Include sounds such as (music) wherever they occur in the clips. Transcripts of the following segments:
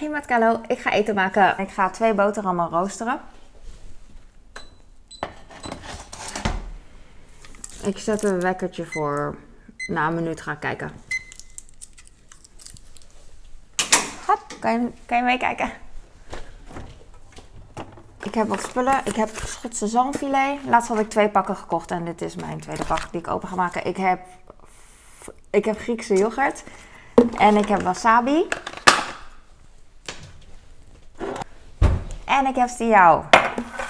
Hey met Carlo, ik ga eten maken. Ik ga twee boterhammen roosteren. Ik zet een wekkertje voor na een minuut ga ik kijken. Hop, kan je, kan je meekijken? Ik heb wat spullen. Ik heb Schotse zalmfilet. Laatst had ik twee pakken gekocht en dit is mijn tweede pak die ik open ga maken. Ik heb, ik heb Griekse yoghurt en ik heb wasabi. En ik heb stiao.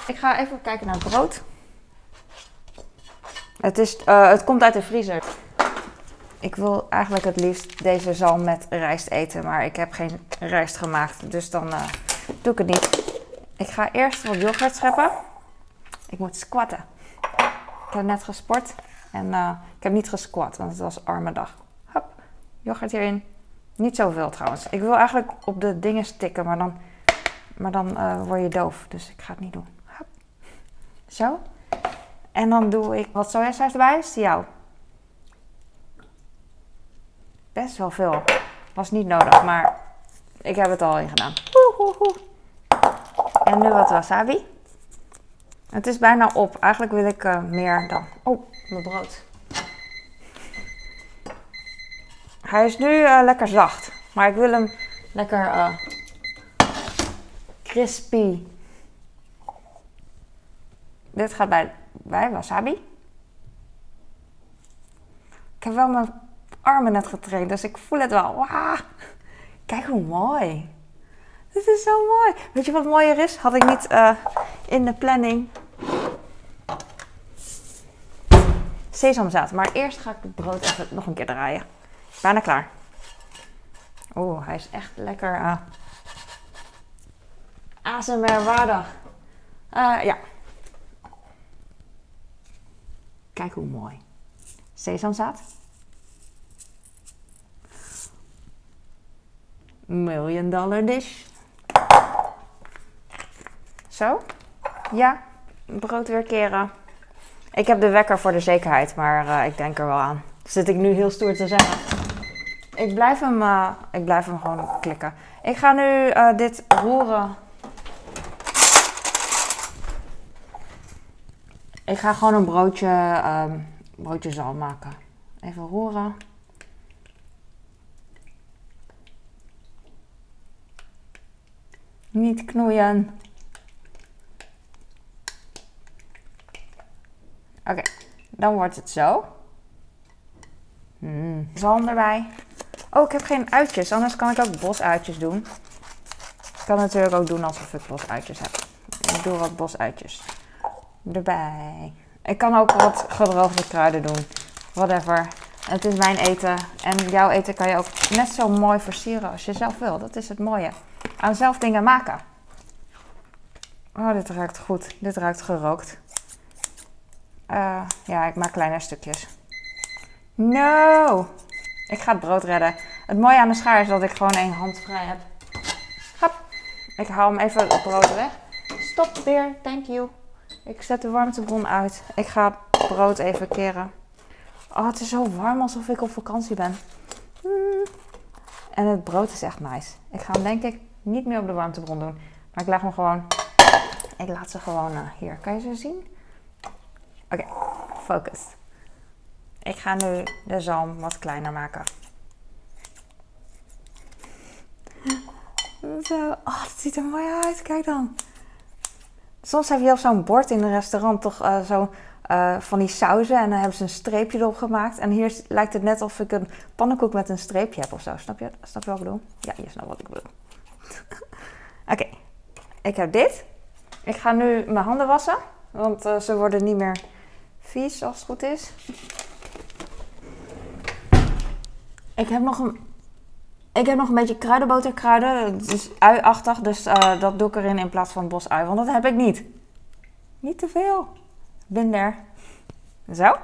Ik ga even kijken naar het brood. Het, is, uh, het komt uit de vriezer. Ik wil eigenlijk het liefst deze zalm met rijst eten, maar ik heb geen rijst gemaakt, dus dan uh, doe ik het niet. Ik ga eerst wat yoghurt scheppen. Ik moet squatten. Ik heb net gesport en uh, ik heb niet gesquat, want het was arme dag. Hop, yoghurt hierin. Niet zoveel trouwens. Ik wil eigenlijk op de dingen stikken, maar dan, maar dan uh, word je doof. Dus ik ga het niet doen. Zo. En dan doe ik wat sojasaus erbij. Die jou? Best wel veel. Was niet nodig, maar ik heb het al in gedaan. En nu wat wasabi. Het is bijna op. Eigenlijk wil ik uh, meer dan. Oh, mijn brood. Hij is nu uh, lekker zacht. Maar ik wil hem lekker crispy. Dit gaat bij, bij wasabi. Ik heb wel mijn armen net getraind, dus ik voel het wel. Wow. Kijk hoe mooi. Dit is zo mooi. Weet je wat mooier is? Had ik niet uh, in de planning sesamzaad. Maar eerst ga ik het brood even nog een keer draaien. Bijna klaar. Oeh, hij is echt lekker uh, ASMR-waardig. Uh, ja. Kijk hoe mooi. Sesamzaad. Million dollar dish. Zo. Ja. Brood weer keren. Ik heb de wekker voor de zekerheid, maar uh, ik denk er wel aan. Zit ik nu heel stoer te zeggen. Ik blijf hem, uh, ik blijf hem gewoon klikken. Ik ga nu dit roeren. Ik ga gewoon een broodje, um, broodje zalm maken. Even roeren. Niet knoeien. Oké, dan wordt het zo. Mm. Zalm erbij. Oh, ik heb geen uitjes, anders kan ik ook bosuitjes doen. Ik kan natuurlijk ook doen alsof ik bosuitjes heb. Ik doe wat bosuitjes erbij. Ik kan ook wat gedroogde kruiden doen. Whatever. Het is mijn eten. En jouw eten kan je ook net zo mooi versieren als je zelf wil. Dat is het mooie. Aan zelf dingen maken. Oh, dit ruikt goed. Dit ruikt gerookt. Uh, ja, ik maak kleine stukjes. No! Ik ga het brood redden. Het mooie aan de schaar is dat ik gewoon één hand vrij heb. Hop. Ik haal hem even het brood weg. Stop weer, thank you. Ik zet de warmtebron uit. Ik ga het brood even keren. Oh, het is zo warm alsof ik op vakantie ben. Mm. En het brood is echt nice. Ik ga hem denk ik niet meer op de warmtebron doen. Maar ik leg hem gewoon... Ik laat ze gewoon uh, hier. Kan je ze zien? Oké, focus. Ik ga nu de zalm wat kleiner maken. Zo. Oh, het ziet er mooi uit. Kijk dan. Soms heb je op zo'n bord in een restaurant toch uh, zo uh, van die sauzen. En dan hebben ze een streepje erop gemaakt. En hier lijkt het net of ik een pannenkoek met een streepje heb of zo. Snap je, snap je wat ik bedoel? Ja, je snapt wat ik bedoel. (laughs) Oké, ik heb dit. Ik ga nu mijn handen wassen. Want uh, ze worden niet meer vies als het goed is. Ik heb nog een, ik heb nog een beetje kruidenboterkruiden. Het is ui-achtig, dus uh, dat doe ik erin in plaats van bosui. Want dat heb ik niet. Niet te veel. Binder. Zo.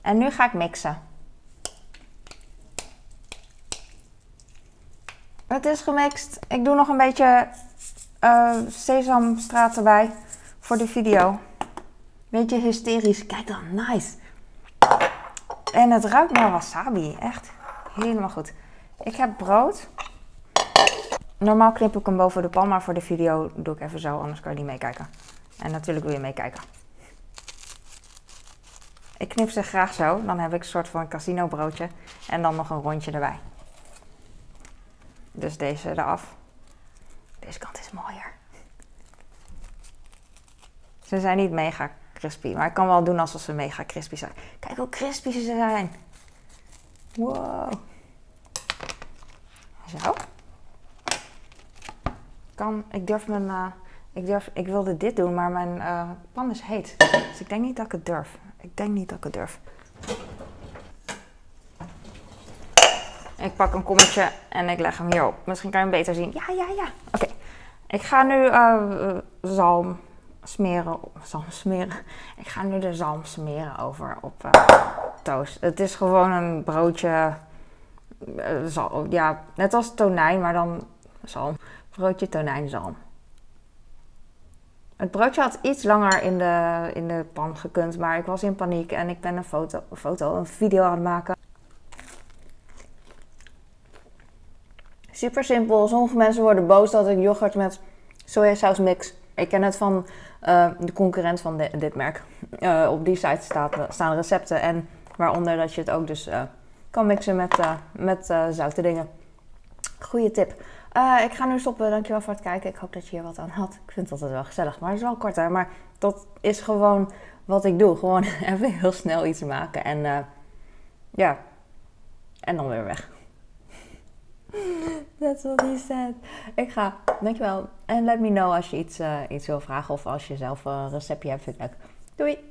En nu ga ik mixen. Het is gemixt. Ik doe nog een beetje uh, sesamstraat erbij voor de video. Beetje hysterisch. Kijk dan, nice. En het ruikt naar wasabi. Echt helemaal goed. Ik heb brood. Normaal knip ik hem boven de pan, maar voor de video doe ik even zo, anders kan je niet meekijken. En natuurlijk wil je meekijken. Ik knip ze graag zo, dan heb ik een soort van casino broodje en dan nog een rondje erbij. Dus deze eraf. Deze kant is mooier. Ze zijn niet mega crispy, maar ik kan wel doen alsof ze mega crispy zijn. Kijk hoe crispy ze zijn. Wow. Zo. Kan, ik durf mijn, uh, ik, durf, ik wilde dit doen, maar mijn uh, pan is heet. Dus ik denk niet dat ik het durf. Ik denk niet dat ik het durf. Ik pak een kommetje en ik leg hem hierop. Misschien kan je hem beter zien. Ja, ja, ja. Oké. Ik ga nu uh, zalm smeren. Zalm smeren. Ik ga nu de zalm smeren over op toast. Het is gewoon een broodje. Uh, zalm, ja, net als tonijn, maar dan zalm. Broodje tonijn zalm. Het broodje had iets langer in de, in de pan gekund, maar ik was in paniek en ik ben een foto, een, foto, een video aan het maken. Super simpel. Sommige mensen worden boos dat ik yoghurt met sojasaus mix. Ik ken het van uh, de concurrent van dit merk. Uh, op die site staat, staan recepten en waaronder dat je het ook dus kan mixen met, met zoute dingen. Goeie tip. ik ga nu stoppen. Dankjewel voor het kijken. Ik hoop dat je hier wat aan had. Ik vind het altijd wel gezellig, maar het is wel korter. Maar dat is gewoon wat ik doe. Gewoon (laughs) even heel snel iets maken en ja, en dan weer weg. (laughs) That's what he said. Ik ga. Dankjewel. En let me know als je iets, iets wil vragen of als je zelf een receptje hebt. Vind ik leuk. Doei!